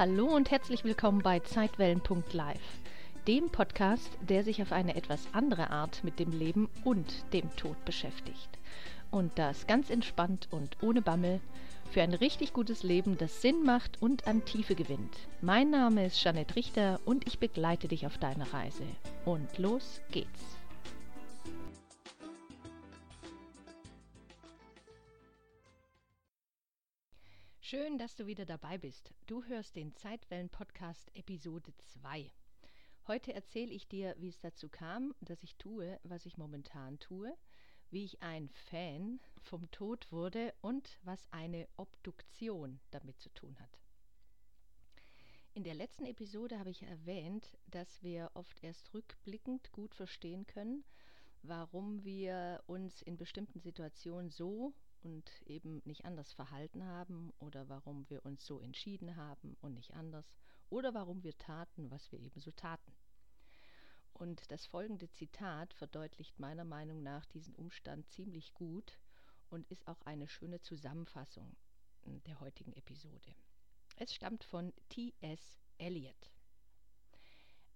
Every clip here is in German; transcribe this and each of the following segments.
Hallo und herzlich willkommen bei Zeitwellen.live, dem Podcast, der sich auf eine etwas andere Art mit dem Leben und dem Tod beschäftigt. Und das ganz entspannt und ohne Bammel für ein richtig gutes Leben, das Sinn macht und an Tiefe gewinnt. Mein Name ist Jeanette Richter und ich begleite dich auf deiner Reise. Und los geht's. Schön, dass du wieder dabei bist. Du hörst den Zeitwellen-Podcast Episode 2. Heute erzähle ich dir, wie es dazu kam, dass ich tue, was ich momentan tue, wie ich ein Fan vom Tod wurde und was eine Obduktion damit zu tun hat. In der letzten Episode habe ich erwähnt, dass wir oft erst rückblickend gut verstehen können, warum wir uns in bestimmten Situationen so und eben nicht anders verhalten haben oder warum wir uns so entschieden haben und nicht anders oder warum wir taten, was wir eben so taten. Und das folgende Zitat verdeutlicht meiner Meinung nach diesen Umstand ziemlich gut und ist auch eine schöne Zusammenfassung der heutigen Episode. Es stammt von T.S. Eliot.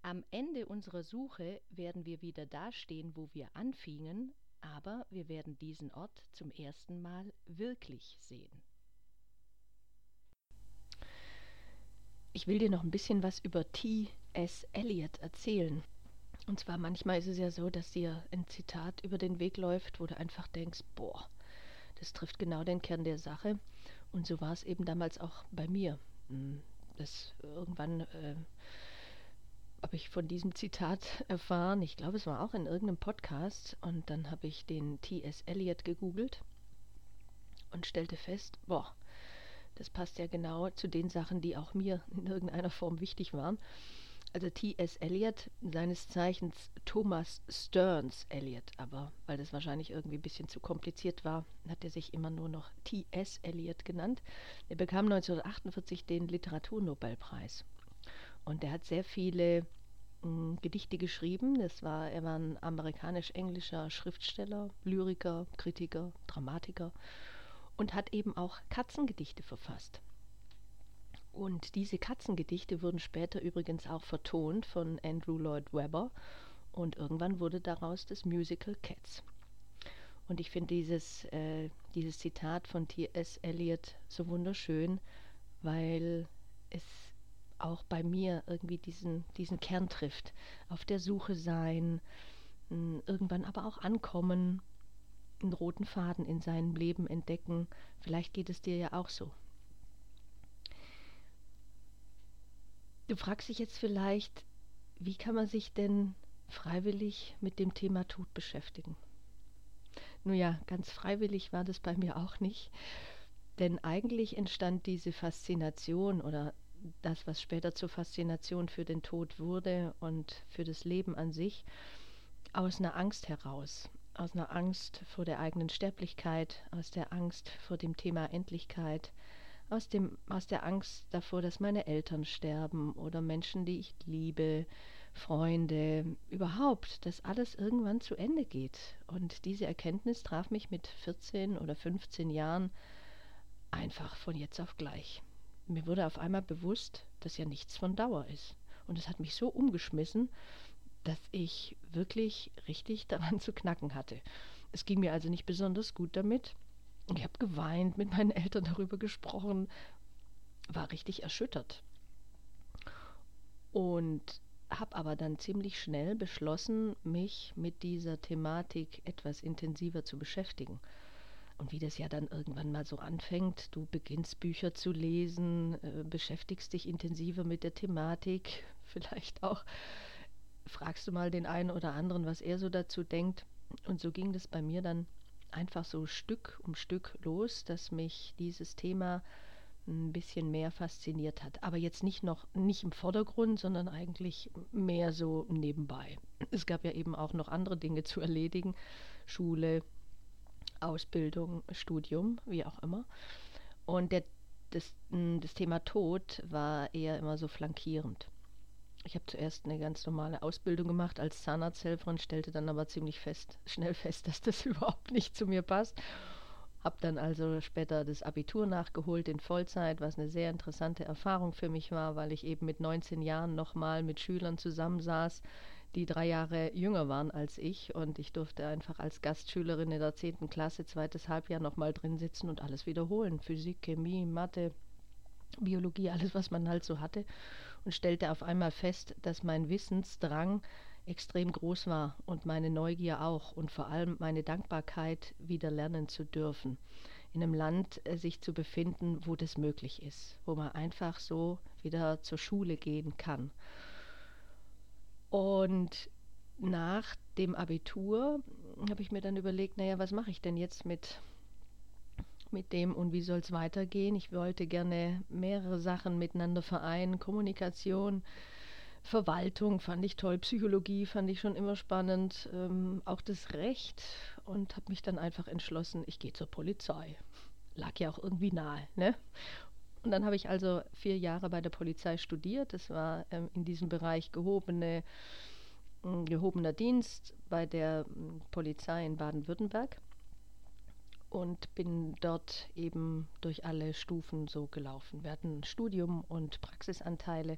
Am Ende unserer Suche werden wir wieder dastehen, wo wir anfingen, aber wir werden diesen Ort zum ersten Mal wirklich sehen. Ich will dir noch ein bisschen was über T.S. Eliot erzählen. Und zwar manchmal ist es ja so, dass dir ein Zitat über den Weg läuft, wo du einfach denkst, boah, das trifft genau den Kern der Sache. Und so war es eben damals auch bei mir. Hm, das irgendwann äh, habe ich von diesem Zitat erfahren. Ich glaube, es war auch in irgendeinem Podcast. Und dann habe ich den T.S. Eliot gegoogelt und stellte fest, boah, das passt ja genau zu den Sachen, die auch mir in irgendeiner Form wichtig waren. Also T.S. Eliot, seines Zeichens Thomas Stearns Eliot, aber weil das wahrscheinlich irgendwie ein bisschen zu kompliziert war, hat er sich immer nur noch T.S. Eliot genannt. Er bekam 1948 den Literaturnobelpreis. Und er hat sehr viele Gedichte geschrieben. Das war, er war ein amerikanisch-englischer Schriftsteller, Lyriker, Kritiker, Dramatiker und hat eben auch Katzengedichte verfasst. Und diese Katzengedichte wurden später übrigens auch vertont von Andrew Lloyd Webber und irgendwann wurde daraus das Musical Cats. Und ich finde dieses, äh, dieses Zitat von T.S. Eliot so wunderschön, weil es auch bei mir irgendwie diesen, diesen Kern trifft. Auf der Suche sein, irgendwann aber auch ankommen, einen roten Faden in seinem Leben entdecken. Vielleicht geht es dir ja auch so. Du fragst dich jetzt vielleicht, wie kann man sich denn freiwillig mit dem Thema Tod beschäftigen? Nun ja, ganz freiwillig war das bei mir auch nicht. Denn eigentlich entstand diese Faszination oder das, was später zur Faszination für den Tod wurde und für das Leben an sich, aus einer Angst heraus. Aus einer Angst vor der eigenen Sterblichkeit, aus der Angst vor dem Thema Endlichkeit, aus, dem, aus der Angst davor, dass meine Eltern sterben oder Menschen, die ich liebe, Freunde, überhaupt, dass alles irgendwann zu Ende geht. Und diese Erkenntnis traf mich mit 14 oder 15 Jahren einfach von jetzt auf gleich mir wurde auf einmal bewusst, dass ja nichts von Dauer ist. Und es hat mich so umgeschmissen, dass ich wirklich richtig daran zu knacken hatte. Es ging mir also nicht besonders gut damit. Ich habe geweint, mit meinen Eltern darüber gesprochen, war richtig erschüttert. Und habe aber dann ziemlich schnell beschlossen, mich mit dieser Thematik etwas intensiver zu beschäftigen. Und wie das ja dann irgendwann mal so anfängt, du beginnst Bücher zu lesen, äh, beschäftigst dich intensiver mit der Thematik, vielleicht auch fragst du mal den einen oder anderen, was er so dazu denkt. Und so ging das bei mir dann einfach so Stück um Stück los, dass mich dieses Thema ein bisschen mehr fasziniert hat. Aber jetzt nicht noch nicht im Vordergrund, sondern eigentlich mehr so nebenbei. Es gab ja eben auch noch andere Dinge zu erledigen. Schule, Ausbildung, Studium, wie auch immer. Und der, das, das Thema Tod war eher immer so flankierend. Ich habe zuerst eine ganz normale Ausbildung gemacht als Zahnarzthelferin, stellte dann aber ziemlich fest, schnell fest, dass das überhaupt nicht zu mir passt. Habe dann also später das Abitur nachgeholt in Vollzeit, was eine sehr interessante Erfahrung für mich war, weil ich eben mit 19 Jahren nochmal mit Schülern zusammensaß, die drei Jahre jünger waren als ich. Und ich durfte einfach als Gastschülerin in der 10. Klasse, zweites Halbjahr, nochmal drin sitzen und alles wiederholen. Physik, Chemie, Mathe, Biologie, alles, was man halt so hatte. Und stellte auf einmal fest, dass mein Wissensdrang extrem groß war und meine Neugier auch und vor allem meine Dankbarkeit, wieder lernen zu dürfen. In einem Land äh, sich zu befinden, wo das möglich ist, wo man einfach so wieder zur Schule gehen kann. Und nach dem Abitur habe ich mir dann überlegt, naja, was mache ich denn jetzt mit, mit dem und wie soll es weitergehen? Ich wollte gerne mehrere Sachen miteinander vereinen, Kommunikation, Verwaltung fand ich toll, Psychologie fand ich schon immer spannend, ähm, auch das Recht und habe mich dann einfach entschlossen, ich gehe zur Polizei. Lag ja auch irgendwie nahe. Ne? Und dann habe ich also vier Jahre bei der Polizei studiert. Das war ähm, in diesem Bereich gehobene, äh, gehobener Dienst bei der äh, Polizei in Baden-Württemberg und bin dort eben durch alle Stufen so gelaufen. Wir hatten Studium und Praxisanteile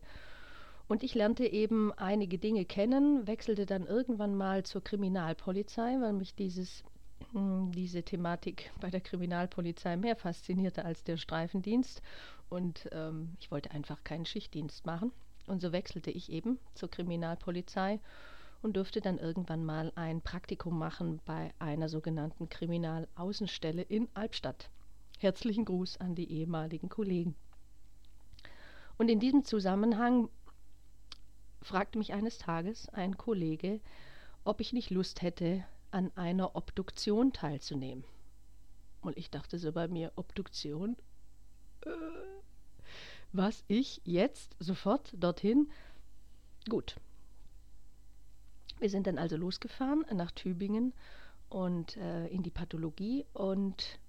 und ich lernte eben einige Dinge kennen, wechselte dann irgendwann mal zur Kriminalpolizei, weil mich dieses, hm, diese Thematik bei der Kriminalpolizei mehr faszinierte als der Streifendienst. Und ähm, ich wollte einfach keinen Schichtdienst machen. Und so wechselte ich eben zur Kriminalpolizei und durfte dann irgendwann mal ein Praktikum machen bei einer sogenannten Kriminalaußenstelle in Albstadt. Herzlichen Gruß an die ehemaligen Kollegen. Und in diesem Zusammenhang fragte mich eines Tages ein Kollege, ob ich nicht Lust hätte, an einer Obduktion teilzunehmen. Und ich dachte so bei mir, Obduktion? Äh, was ich jetzt sofort dorthin? Gut. Wir sind dann also losgefahren nach Tübingen und äh, in die Pathologie und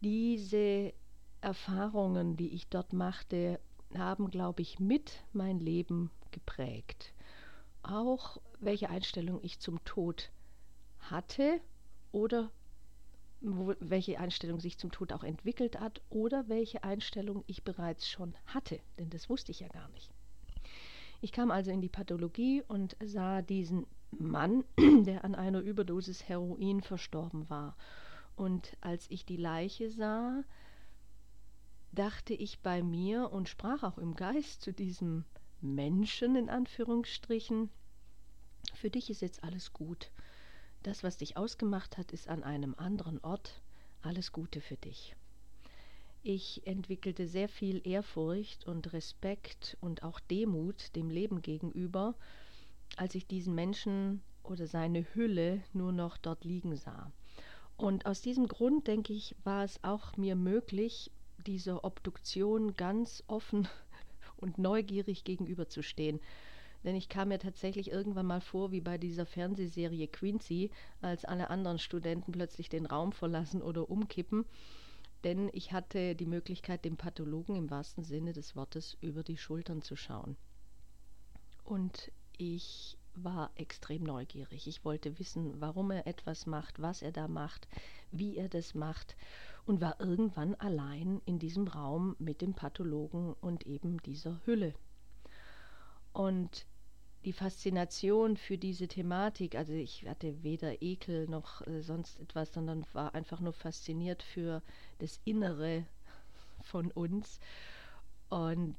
diese Erfahrungen, die ich dort machte, haben, glaube ich, mit mein Leben geprägt. Auch welche Einstellung ich zum Tod hatte oder wo, welche Einstellung sich zum Tod auch entwickelt hat oder welche Einstellung ich bereits schon hatte, denn das wusste ich ja gar nicht. Ich kam also in die Pathologie und sah diesen Mann, der an einer Überdosis Heroin verstorben war. Und als ich die Leiche sah, dachte ich bei mir und sprach auch im Geist zu diesem Menschen in Anführungsstrichen, für dich ist jetzt alles gut. Das, was dich ausgemacht hat, ist an einem anderen Ort. Alles Gute für dich. Ich entwickelte sehr viel Ehrfurcht und Respekt und auch Demut dem Leben gegenüber, als ich diesen Menschen oder seine Hülle nur noch dort liegen sah. Und aus diesem Grund, denke ich, war es auch mir möglich, dieser Obduktion ganz offen und neugierig gegenüberzustehen. Denn ich kam mir tatsächlich irgendwann mal vor, wie bei dieser Fernsehserie Quincy, als alle anderen Studenten plötzlich den Raum verlassen oder umkippen. Denn ich hatte die Möglichkeit, dem Pathologen im wahrsten Sinne des Wortes über die Schultern zu schauen. Und ich war extrem neugierig. Ich wollte wissen, warum er etwas macht, was er da macht, wie er das macht und war irgendwann allein in diesem Raum mit dem Pathologen und eben dieser Hülle. Und die Faszination für diese Thematik, also ich hatte weder Ekel noch äh, sonst etwas, sondern war einfach nur fasziniert für das Innere von uns. Und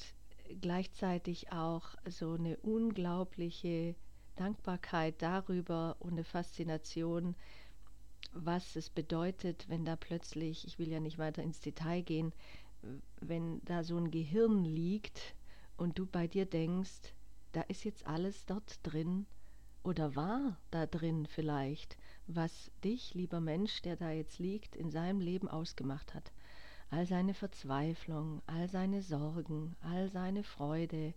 gleichzeitig auch so eine unglaubliche Dankbarkeit darüber und eine Faszination, was es bedeutet, wenn da plötzlich, ich will ja nicht weiter ins Detail gehen, wenn da so ein Gehirn liegt und du bei dir denkst, da ist jetzt alles dort drin oder war da drin vielleicht, was dich, lieber Mensch, der da jetzt liegt, in seinem Leben ausgemacht hat. All seine Verzweiflung, all seine Sorgen, all seine Freude,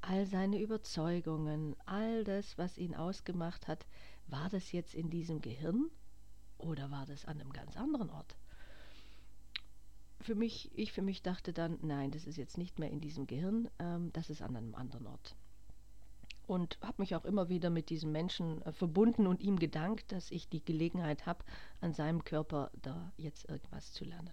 all seine Überzeugungen, all das, was ihn ausgemacht hat, war das jetzt in diesem Gehirn oder war das an einem ganz anderen Ort? Für mich, ich für mich dachte dann, nein, das ist jetzt nicht mehr in diesem Gehirn, ähm, das ist an einem anderen Ort. Und habe mich auch immer wieder mit diesem Menschen äh, verbunden und ihm gedankt, dass ich die Gelegenheit habe, an seinem Körper da jetzt irgendwas zu lernen.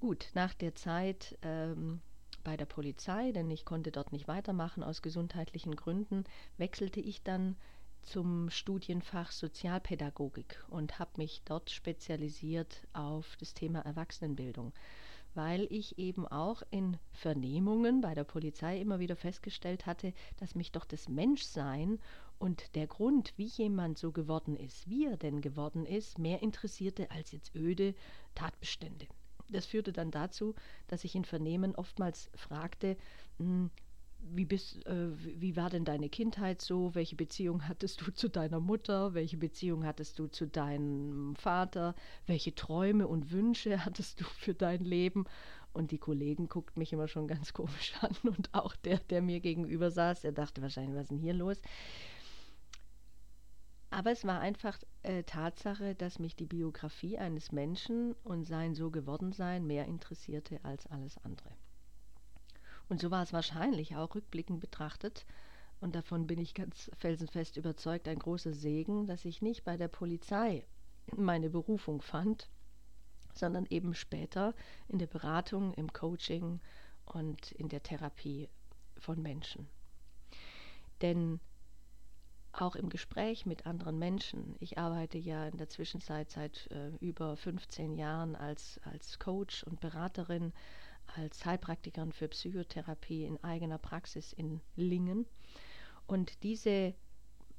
Gut, nach der Zeit ähm, bei der Polizei, denn ich konnte dort nicht weitermachen aus gesundheitlichen Gründen, wechselte ich dann zum Studienfach Sozialpädagogik und habe mich dort spezialisiert auf das Thema Erwachsenenbildung weil ich eben auch in Vernehmungen bei der Polizei immer wieder festgestellt hatte, dass mich doch das Menschsein und der Grund, wie jemand so geworden ist, wie er denn geworden ist, mehr interessierte als jetzt öde Tatbestände. Das führte dann dazu, dass ich in Vernehmen oftmals fragte, hm, wie, bist, äh, wie war denn deine Kindheit so? Welche Beziehung hattest du zu deiner Mutter? Welche Beziehung hattest du zu deinem Vater? Welche Träume und Wünsche hattest du für dein Leben? Und die Kollegen guckten mich immer schon ganz komisch an und auch der, der mir gegenüber saß, der dachte wahrscheinlich, was ist denn hier los? Aber es war einfach äh, Tatsache, dass mich die Biografie eines Menschen und sein so geworden sein mehr interessierte als alles andere. Und so war es wahrscheinlich auch rückblickend betrachtet, und davon bin ich ganz felsenfest überzeugt, ein großer Segen, dass ich nicht bei der Polizei meine Berufung fand, sondern eben später in der Beratung, im Coaching und in der Therapie von Menschen. Denn auch im Gespräch mit anderen Menschen, ich arbeite ja in der Zwischenzeit seit äh, über 15 Jahren als, als Coach und Beraterin, als Heilpraktikerin für Psychotherapie in eigener Praxis in Lingen. Und diese,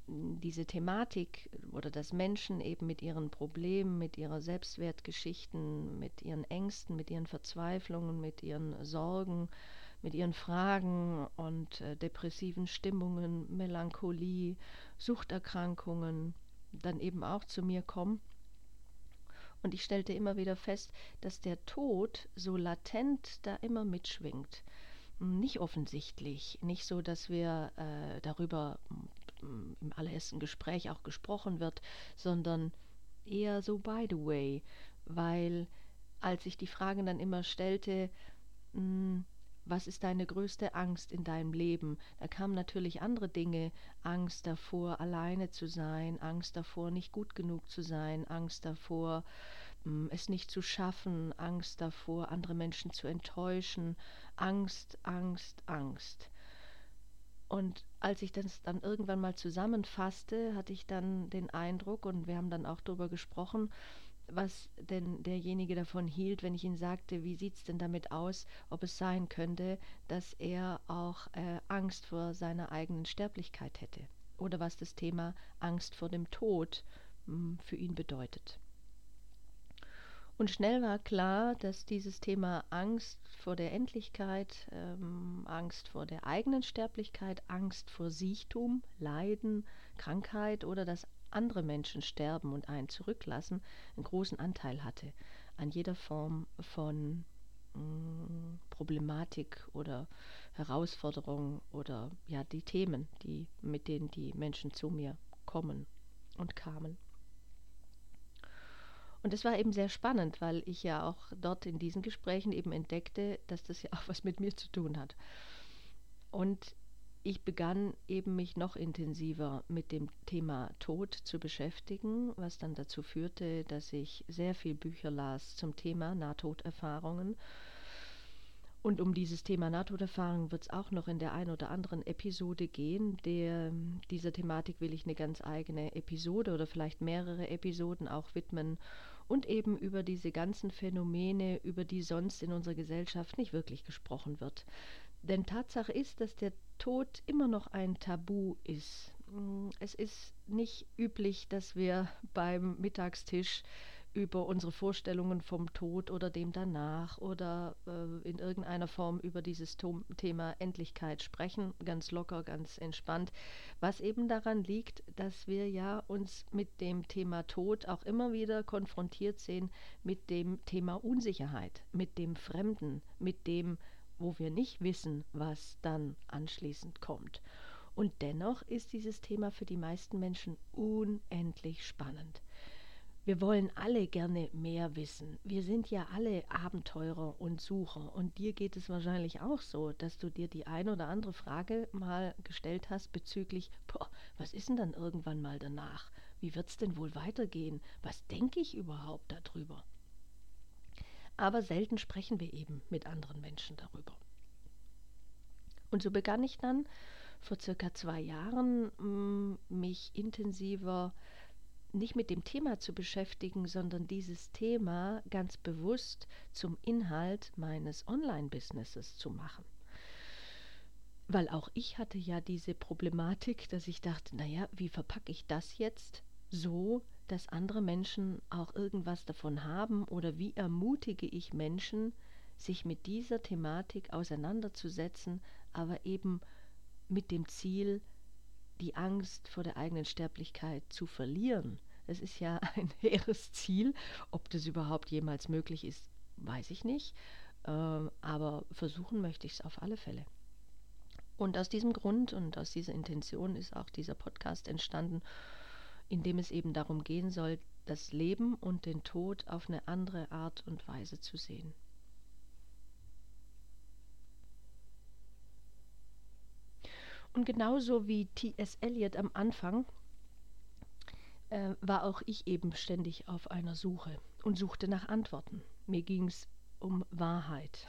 diese Thematik oder dass Menschen eben mit ihren Problemen, mit ihrer Selbstwertgeschichten, mit ihren Ängsten, mit ihren Verzweiflungen, mit ihren Sorgen, mit ihren Fragen und äh, depressiven Stimmungen, Melancholie, Suchterkrankungen dann eben auch zu mir kommen und ich stellte immer wieder fest, dass der Tod so latent da immer mitschwingt. Nicht offensichtlich, nicht so, dass wir äh, darüber hm, im allerersten Gespräch auch gesprochen wird, sondern eher so by the way, weil als ich die Fragen dann immer stellte, mh, hm, was ist deine größte Angst in deinem Leben? Da kamen natürlich andere Dinge, Angst davor, alleine zu sein, Angst davor, nicht gut genug zu sein, Angst davor, mm, es nicht zu schaffen, Angst davor, andere Menschen zu enttäuschen, Angst, Angst, Angst. Und als ich das dann irgendwann mal zusammenfasste, hatte ich dann den Eindruck, und wir haben dann auch darüber gesprochen, was denn derjenige davon hielt, wenn ich ihn sagte, wie sieht es denn damit aus, ob es sein könnte, dass er auch äh, Angst vor seiner eigenen Sterblichkeit hätte oder was das Thema Angst vor dem Tod mh, hm, für ihn bedeutet. Und schnell war klar, dass dieses Thema Angst vor der Endlichkeit, ähm, Angst vor der eigenen Sterblichkeit, Angst vor Siechtum, Leiden, Krankheit oder das andere Menschen sterben und einen zurücklassen, einen großen Anteil hatte an jeder Form von mm, Problematik oder Herausforderung oder ja die Themen, die mit denen die Menschen zu mir kommen und kamen. Und es war eben sehr spannend, weil ich ja auch dort in diesen Gesprächen eben entdeckte, dass das ja auch was mit mir zu tun hat. Und ich begann eben mich noch intensiver mit dem Thema Tod zu beschäftigen, was dann dazu führte, dass ich sehr viel Bücher las zum Thema Nahtoderfahrungen. Und um dieses Thema Nahtoderfahrung wird es auch noch in der einen oder anderen Episode gehen. Der, dieser Thematik will ich eine ganz eigene Episode oder vielleicht mehrere Episoden auch widmen und eben über diese ganzen Phänomene, über die sonst in unserer Gesellschaft nicht wirklich gesprochen wird. Denn Tatsache ist, dass der Tod immer noch ein Tabu ist. Mm, es ist nicht üblich, dass wir beim Mittagstisch über unsere Vorstellungen vom Tod oder dem danach oder äh, in irgendeiner Form über dieses Tom Thema Endlichkeit sprechen, ganz locker, ganz entspannt, was eben daran liegt, dass wir ja uns mit dem Thema Tod auch immer wieder konfrontiert sehen mit dem Thema Unsicherheit, mit dem Fremden, mit dem wo wir nicht wissen, was dann anschließend kommt. Und dennoch ist dieses Thema für die meisten Menschen unendlich spannend. wir wollen alle gerne mehr wissen. Wir sind ja alle Abenteurer und Sucher. Und dir geht es wahrscheinlich auch so, dass du dir die eine oder andere Frage mal gestellt hast bezüglich, boah, was ist denn dann irgendwann mal danach? Wie wird es denn wohl weitergehen? Was denke ich überhaupt darüber? Aber selten sprechen wir eben mit anderen Menschen darüber. Und so begann ich dann vor circa zwei Jahren, mm, mich intensiver nicht mit dem Thema zu beschäftigen, sondern dieses Thema ganz bewusst zum Inhalt meines Online-Businesses zu machen. Weil auch ich hatte ja diese Problematik, dass ich dachte, naja, wie verpacke ich das jetzt so, dass andere Menschen auch irgendwas davon haben oder wie ermutige ich Menschen, sich mit dieser Thematik auseinanderzusetzen, aber eben mit dem Ziel, die Angst vor der eigenen Sterblichkeit zu verlieren. Es ist ja ein hehres Ziel. Ob das überhaupt jemals möglich ist, weiß ich nicht. Ähm, aber versuchen möchte ich es auf alle Fälle. Und aus diesem Grund und aus dieser Intention ist auch dieser Podcast entstanden, in dem es eben darum gehen soll, das Leben und den Tod auf eine andere Art und Weise zu sehen. Und genauso wie T.S. Eliot am Anfang äh, war auch ich eben ständig auf einer Suche und suchte nach Antworten. Mir ging es um Wahrheit.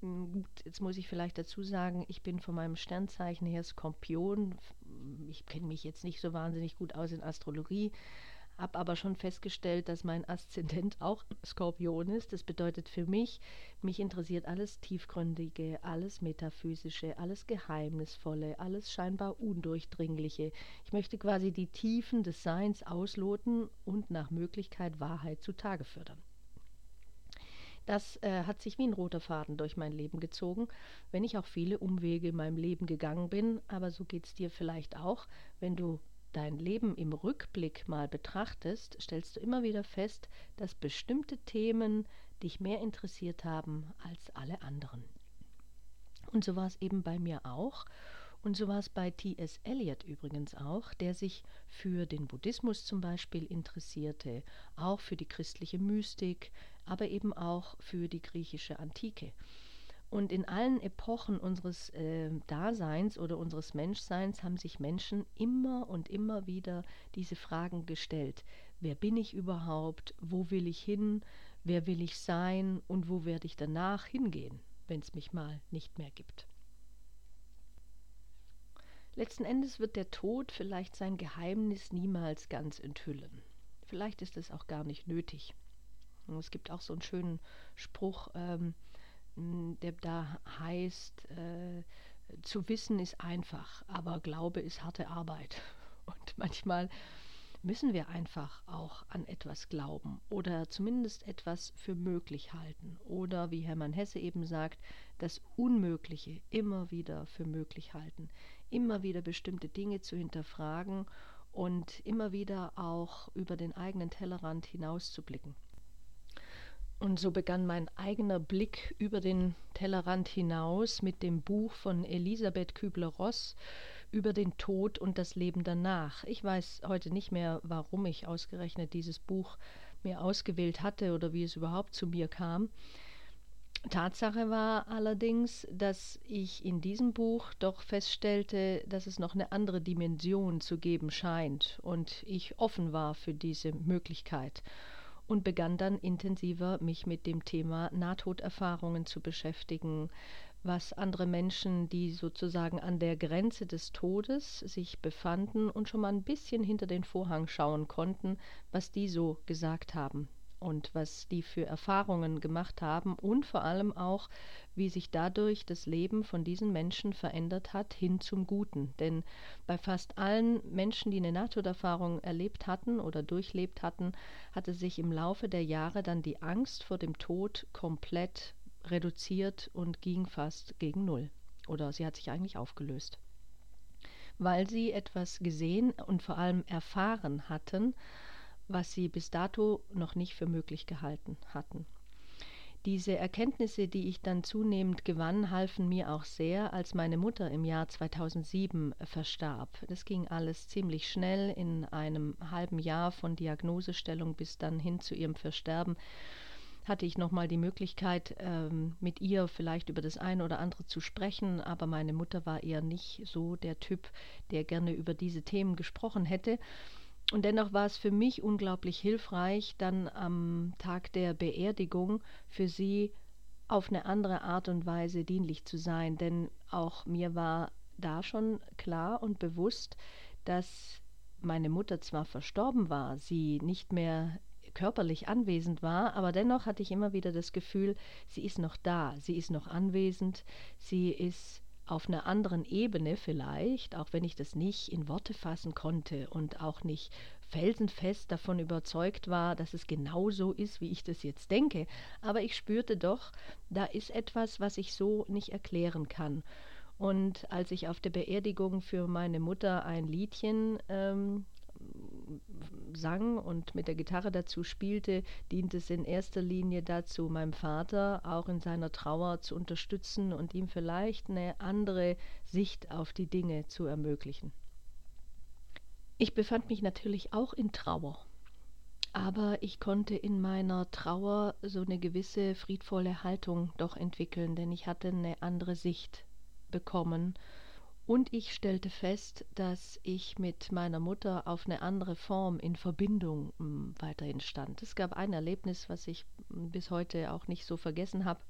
Hm, gut, jetzt muss ich vielleicht dazu sagen, ich bin von meinem Sternzeichen her Skorpion. Ich kenne mich jetzt nicht so wahnsinnig gut aus in Astrologie, habe aber schon festgestellt, dass mein Aszendent auch Skorpion ist. Das bedeutet für mich, mich interessiert alles Tiefgründige, alles Metaphysische, alles Geheimnisvolle, alles scheinbar Undurchdringliche. Ich möchte quasi die Tiefen des Seins ausloten und nach Möglichkeit Wahrheit zutage fördern. Das äh, hat sich wie ein roter Faden durch mein Leben gezogen, wenn ich auch viele Umwege in meinem Leben gegangen bin. Aber so geht es dir vielleicht auch, wenn du dein Leben im Rückblick mal betrachtest, stellst du immer wieder fest, dass bestimmte Themen dich mehr interessiert haben als alle anderen. Und so war es eben bei mir auch. Und so war es bei T.S. Eliot übrigens auch, der sich für den Buddhismus zum Beispiel interessierte, auch für die christliche Mystik, aber eben auch für die griechische Antike. Und in allen Epochen unseres äh, Daseins oder unseres Menschseins haben sich Menschen immer und immer wieder diese Fragen gestellt. Wer bin ich überhaupt? Wo will ich hin? Wer will ich sein? Und wo werde ich danach hingehen, wenn es mich mal nicht mehr gibt? Letzten Endes wird der Tod vielleicht sein Geheimnis niemals ganz enthüllen. Vielleicht ist es auch gar nicht nötig. Und es gibt auch so einen schönen Spruch, ähm, der da heißt, äh, zu wissen ist einfach, aber Glaube ist harte Arbeit. Und manchmal müssen wir einfach auch an etwas glauben oder zumindest etwas für möglich halten oder wie Hermann Hesse eben sagt, das Unmögliche immer wieder für möglich halten, immer wieder bestimmte Dinge zu hinterfragen und immer wieder auch über den eigenen Tellerrand hinauszublicken. Und so begann mein eigener Blick über den Tellerrand hinaus mit dem Buch von Elisabeth Kübler-Ross über den Tod und das Leben danach. Ich weiß heute nicht mehr, warum ich ausgerechnet dieses Buch mir ausgewählt hatte oder wie es überhaupt zu mir kam. Tatsache war allerdings, dass ich in diesem Buch doch feststellte, dass es noch eine andere Dimension zu geben scheint und ich offen war für diese Möglichkeit und begann dann intensiver mich mit dem Thema Nahtoderfahrungen zu beschäftigen, was andere Menschen, die sozusagen an der Grenze des Todes sich befanden und schon mal ein bisschen hinter den Vorhang schauen konnten, was die so gesagt haben und was die für Erfahrungen gemacht haben und vor allem auch, wie sich dadurch das Leben von diesen Menschen verändert hat hin zum Guten. Denn bei fast allen Menschen, die eine Nahtoderfahrung erlebt hatten oder durchlebt hatten, hatte sich im Laufe der Jahre dann die Angst vor dem Tod komplett reduziert und ging fast gegen Null. Oder sie hat sich eigentlich aufgelöst. Weil sie etwas gesehen und vor allem erfahren hatten, was sie bis dato noch nicht für möglich gehalten hatten. Diese Erkenntnisse, die ich dann zunehmend gewann, halfen mir auch sehr, als meine Mutter im Jahr 2007 verstarb. Das ging alles ziemlich schnell in einem halben Jahr von Diagnosestellung bis dann hin zu ihrem Versterben hatte ich nochmal die Möglichkeit, ähm, mit ihr vielleicht über das eine oder andere zu sprechen, aber meine Mutter war eher nicht so der Typ, der gerne über diese Themen gesprochen hätte. Und dennoch war es für mich unglaublich hilfreich, dann am Tag der Beerdigung für sie auf eine andere Art und Weise dienlich zu sein. Denn auch mir war da schon klar und bewusst, dass meine Mutter zwar verstorben war, sie nicht mehr körperlich anwesend war, aber dennoch hatte ich immer wieder das Gefühl, sie ist noch da, sie ist noch anwesend, sie ist auf einer anderen Ebene vielleicht, auch wenn ich das nicht in Worte fassen konnte und auch nicht felsenfest davon überzeugt war, dass es genau so ist, wie ich das jetzt denke. Aber ich spürte doch, da ist etwas, was ich so nicht erklären kann. Und als ich auf der Beerdigung für meine Mutter ein Liedchen ähm, sang und mit der Gitarre dazu spielte, dient es in erster Linie dazu, meinem Vater auch in seiner Trauer zu unterstützen und ihm vielleicht eine andere Sicht auf die Dinge zu ermöglichen. Ich befand mich natürlich auch in Trauer, aber ich konnte in meiner Trauer so eine gewisse friedvolle Haltung doch entwickeln, denn ich hatte eine andere Sicht bekommen und ich stellte fest, dass ich mit meiner Mutter auf eine andere Form in Verbindung hm, weiterhin stand. Es gab ein Erlebnis, was ich hm, bis heute auch nicht so vergessen habe.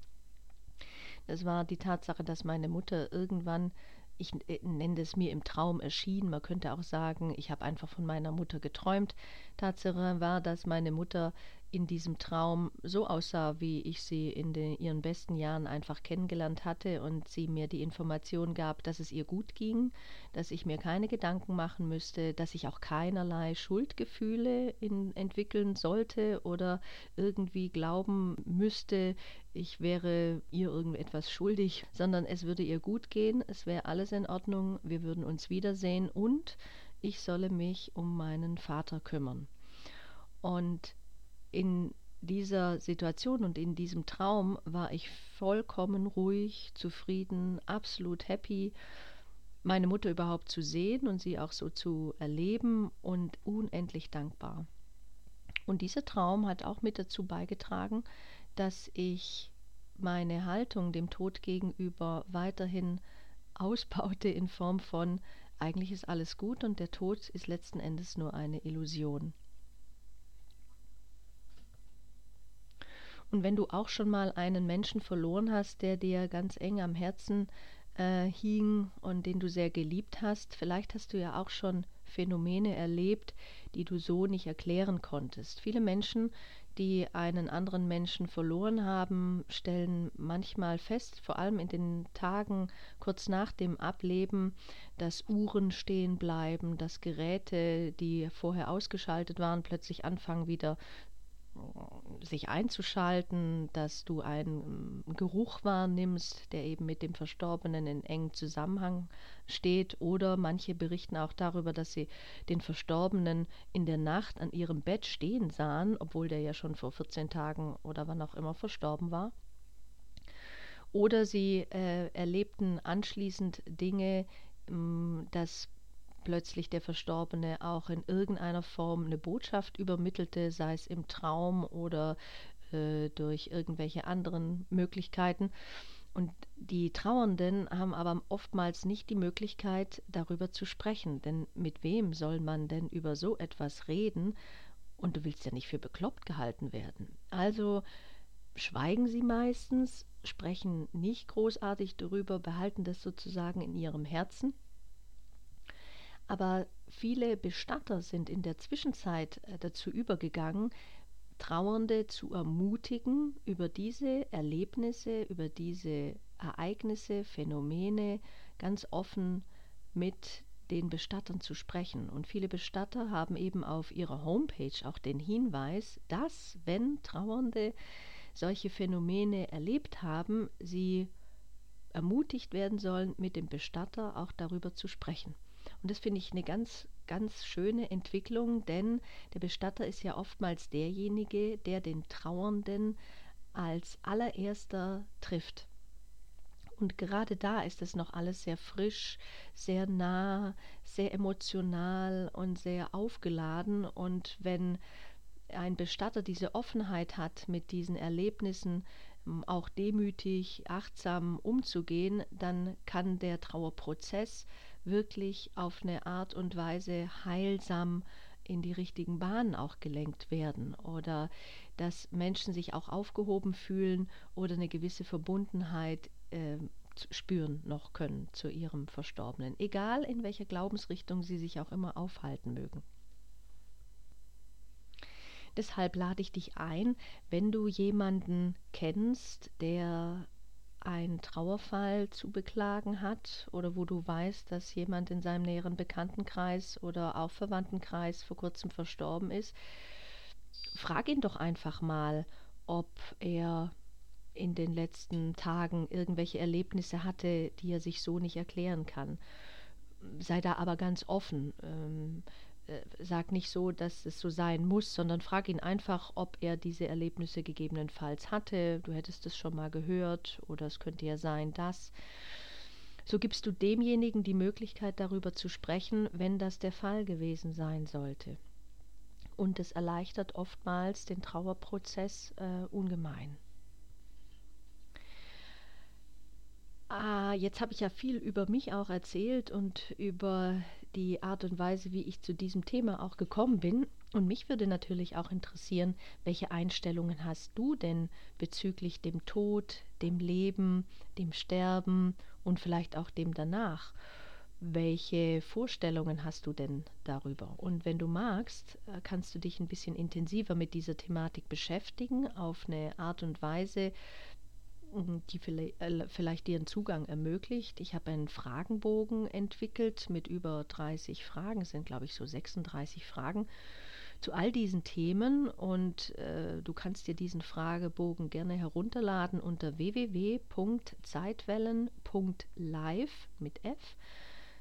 Das war die Tatsache, dass meine Mutter irgendwann, ich äh, nenne es mir im Traum erschien, man könnte auch sagen, ich habe einfach von meiner Mutter geträumt. Tatsache war, dass meine Mutter in diesem Traum so aussah, wie ich sie in den, ihren besten Jahren einfach kennengelernt hatte und sie mir die Information gab, dass es ihr gut ging, dass ich mir keine Gedanken machen müsste, dass ich auch keinerlei Schuldgefühle in, entwickeln sollte oder irgendwie glauben müsste, ich wäre ihr irgendetwas schuldig, sondern es würde ihr gut gehen, es wäre alles in Ordnung, wir würden uns wiedersehen und ich solle mich um meinen Vater kümmern. Und in dieser Situation und in diesem Traum war ich vollkommen ruhig, zufrieden, absolut happy, meine Mutter überhaupt zu sehen und sie auch so zu erleben und unendlich dankbar. Und dieser Traum hat auch mit dazu beigetragen, dass ich meine Haltung dem Tod gegenüber weiterhin ausbaute in Form von eigentlich ist alles gut und der Tod ist letzten Endes nur eine Illusion. Und wenn du auch schon mal einen Menschen verloren hast, der dir ganz eng am Herzen äh, hing und den du sehr geliebt hast, vielleicht hast du ja auch schon Phänomene erlebt, die du so nicht erklären konntest. Viele Menschen, die einen anderen Menschen verloren haben, stellen manchmal fest, vor allem in den Tagen kurz nach dem Ableben, dass Uhren stehen bleiben, dass Geräte, die vorher ausgeschaltet waren, plötzlich anfangen wieder sich einzuschalten, dass du einen ähm, Geruch wahrnimmst, der eben mit dem Verstorbenen in engem Zusammenhang steht. Oder manche berichten auch darüber, dass sie den Verstorbenen in der Nacht an ihrem Bett stehen sahen, obwohl der ja schon vor 14 Tagen oder wann auch immer verstorben war. Oder sie äh, erlebten anschließend Dinge, ähm, dass plötzlich der Verstorbene auch in irgendeiner Form eine Botschaft übermittelte, sei es im Traum oder äh, durch irgendwelche anderen Möglichkeiten. Und die Trauernden haben aber oftmals nicht die Möglichkeit, darüber zu sprechen. Denn mit wem soll man denn über so etwas reden? Und du willst ja nicht für bekloppt gehalten werden. Also schweigen sie meistens, sprechen nicht großartig darüber, behalten das sozusagen in ihrem Herzen aber viele Bestatter sind in der Zwischenzeit äh, dazu übergegangen, Trauernde zu ermutigen, über diese Erlebnisse, über diese Ereignisse, Phänomene ganz offen mit den Bestattern zu sprechen. Und viele Bestatter haben eben auf ihrer Homepage auch den Hinweis, dass, wenn Trauernde solche Phänomene erlebt haben, sie ermutigt werden sollen, mit dem Bestatter auch darüber zu sprechen. Und das finde ich eine ganz, ganz schöne Entwicklung, denn der Bestatter ist ja oftmals derjenige, der den Trauernden als allererster trifft. Und gerade da ist es noch alles sehr frisch, sehr nah, sehr emotional und sehr aufgeladen. Und wenn ein Bestatter diese Offenheit hat, mit diesen Erlebnissen auch demütig, achtsam umzugehen, dann kann der Trauerprozess wirklich auf eine Art und Weise heilsam in die richtigen Bahnen auch gelenkt werden oder dass Menschen sich auch aufgehoben fühlen oder eine gewisse Verbundenheit äh, spüren noch können zu ihrem Verstorbenen, egal in welcher Glaubensrichtung sie sich auch immer aufhalten mögen. Deshalb lade ich dich ein, wenn du jemanden kennst, der einen Trauerfall zu beklagen hat oder wo du weißt, dass jemand in seinem näheren Bekanntenkreis oder auch Verwandtenkreis vor kurzem verstorben ist, frag ihn doch einfach mal, ob er in den letzten Tagen irgendwelche Erlebnisse hatte, die er sich so nicht erklären kann. Sei da aber ganz offen. Ähm, äh, sag nicht so, dass es so sein muss, sondern frag ihn einfach, ob er diese Erlebnisse gegebenenfalls hatte. Du hättest es schon mal gehört oder es könnte ja sein, dass. So gibst du demjenigen die Möglichkeit, darüber zu sprechen, wenn das der Fall gewesen sein sollte. Und es erleichtert oftmals den Trauerprozess äh, ungemein. Ah, jetzt habe ich ja viel über mich auch erzählt und über die Art und Weise, wie ich zu diesem Thema auch gekommen bin. Und mich würde natürlich auch interessieren, welche Einstellungen hast du denn bezüglich dem Tod, dem Leben, dem Sterben und vielleicht auch dem danach? Welche Vorstellungen hast du denn darüber? Und wenn du magst, äh, kannst du dich ein bisschen intensiver mit dieser Thematik beschäftigen, auf eine Art und Weise, die äh, vielleicht einen Zugang ermöglicht. Ich habe einen Fragenbogen entwickelt mit über 30 Fragen, es sind glaube ich so 36 Fragen zu all diesen Themen und äh, du kannst dir diesen Fragebogen gerne herunterladen unter www.zeitwellen.live mit F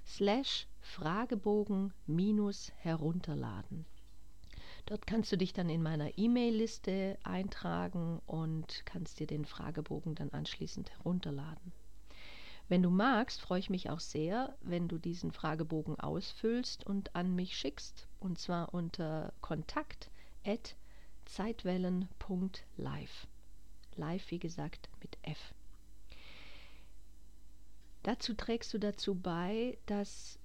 slash Fragebogen minus herunterladen. Dort kannst du dich dann in meiner E-Mail-Liste eintragen und kannst dir den Fragebogen dann anschließend herunterladen. Wenn du magst, freue ich mich auch sehr, wenn du diesen Fragebogen ausfüllst und an mich schickst. Und zwar unter kontakt at zeitwellen.live. Live, wie gesagt, mit F. Dazu trägst du dazu bei, dass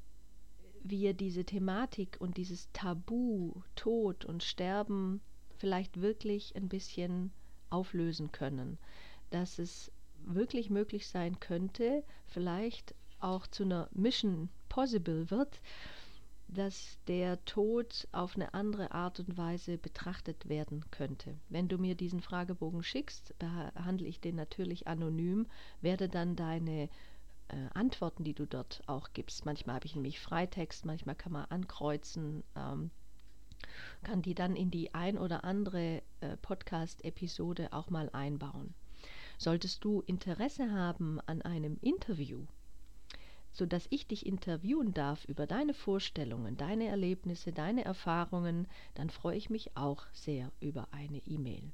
wir diese Thematik und dieses Tabu, Tod und Sterben vielleicht wirklich ein bisschen auflösen können. Dass es wirklich möglich sein könnte, vielleicht auch zu einer Mission Possible wird, dass der Tod auf eine andere Art und Weise betrachtet werden könnte. Wenn du mir diesen Fragebogen schickst, behandle ich den natürlich anonym, werde dann deine äh, Antworten, die du dort auch gibst. Manchmal habe ich nämlich Freitext, manchmal kann man ankreuzen, ähm, kann die dann in die ein oder andere äh, Podcast-Episode auch mal einbauen. Solltest du Interesse haben an einem Interview, sodass ich dich interviewen darf über deine Vorstellungen, deine Erlebnisse, deine Erfahrungen, dann freue ich mich auch sehr über eine E-Mail.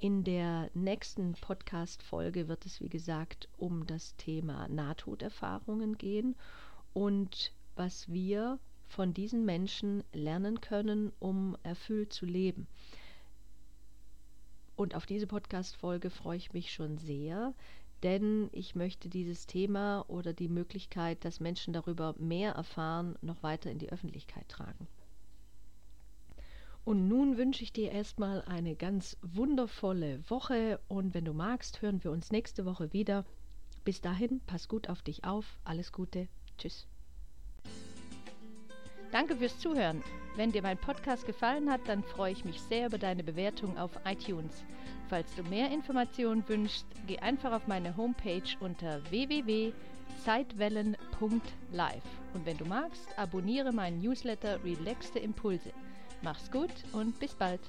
In der nächsten Podcast-Folge wird es, wie gesagt, um das Thema Nahtoderfahrungen gehen und was wir von diesen Menschen lernen können, um erfüllt zu leben. Und auf diese Podcast-Folge freue ich mich schon sehr, denn ich möchte dieses Thema oder die Möglichkeit, dass Menschen darüber mehr erfahren, noch weiter in die Öffentlichkeit tragen. Und nun wünsche ich dir erstmal eine ganz wundervolle Woche und wenn du magst, hören wir uns nächste Woche wieder. Bis dahin, pass gut auf dich auf. Alles Gute. Tschüss. Danke fürs Zuhören. Wenn dir mein Podcast gefallen hat, dann freue ich mich sehr über deine Bewertung auf iTunes. Falls du mehr Informationen wünschst, geh einfach auf meine Homepage unter www.zeitwellen.live. Und wenn du magst, abonniere meinen Newsletter Relaxte Impulse. Mach's gut und bis bald.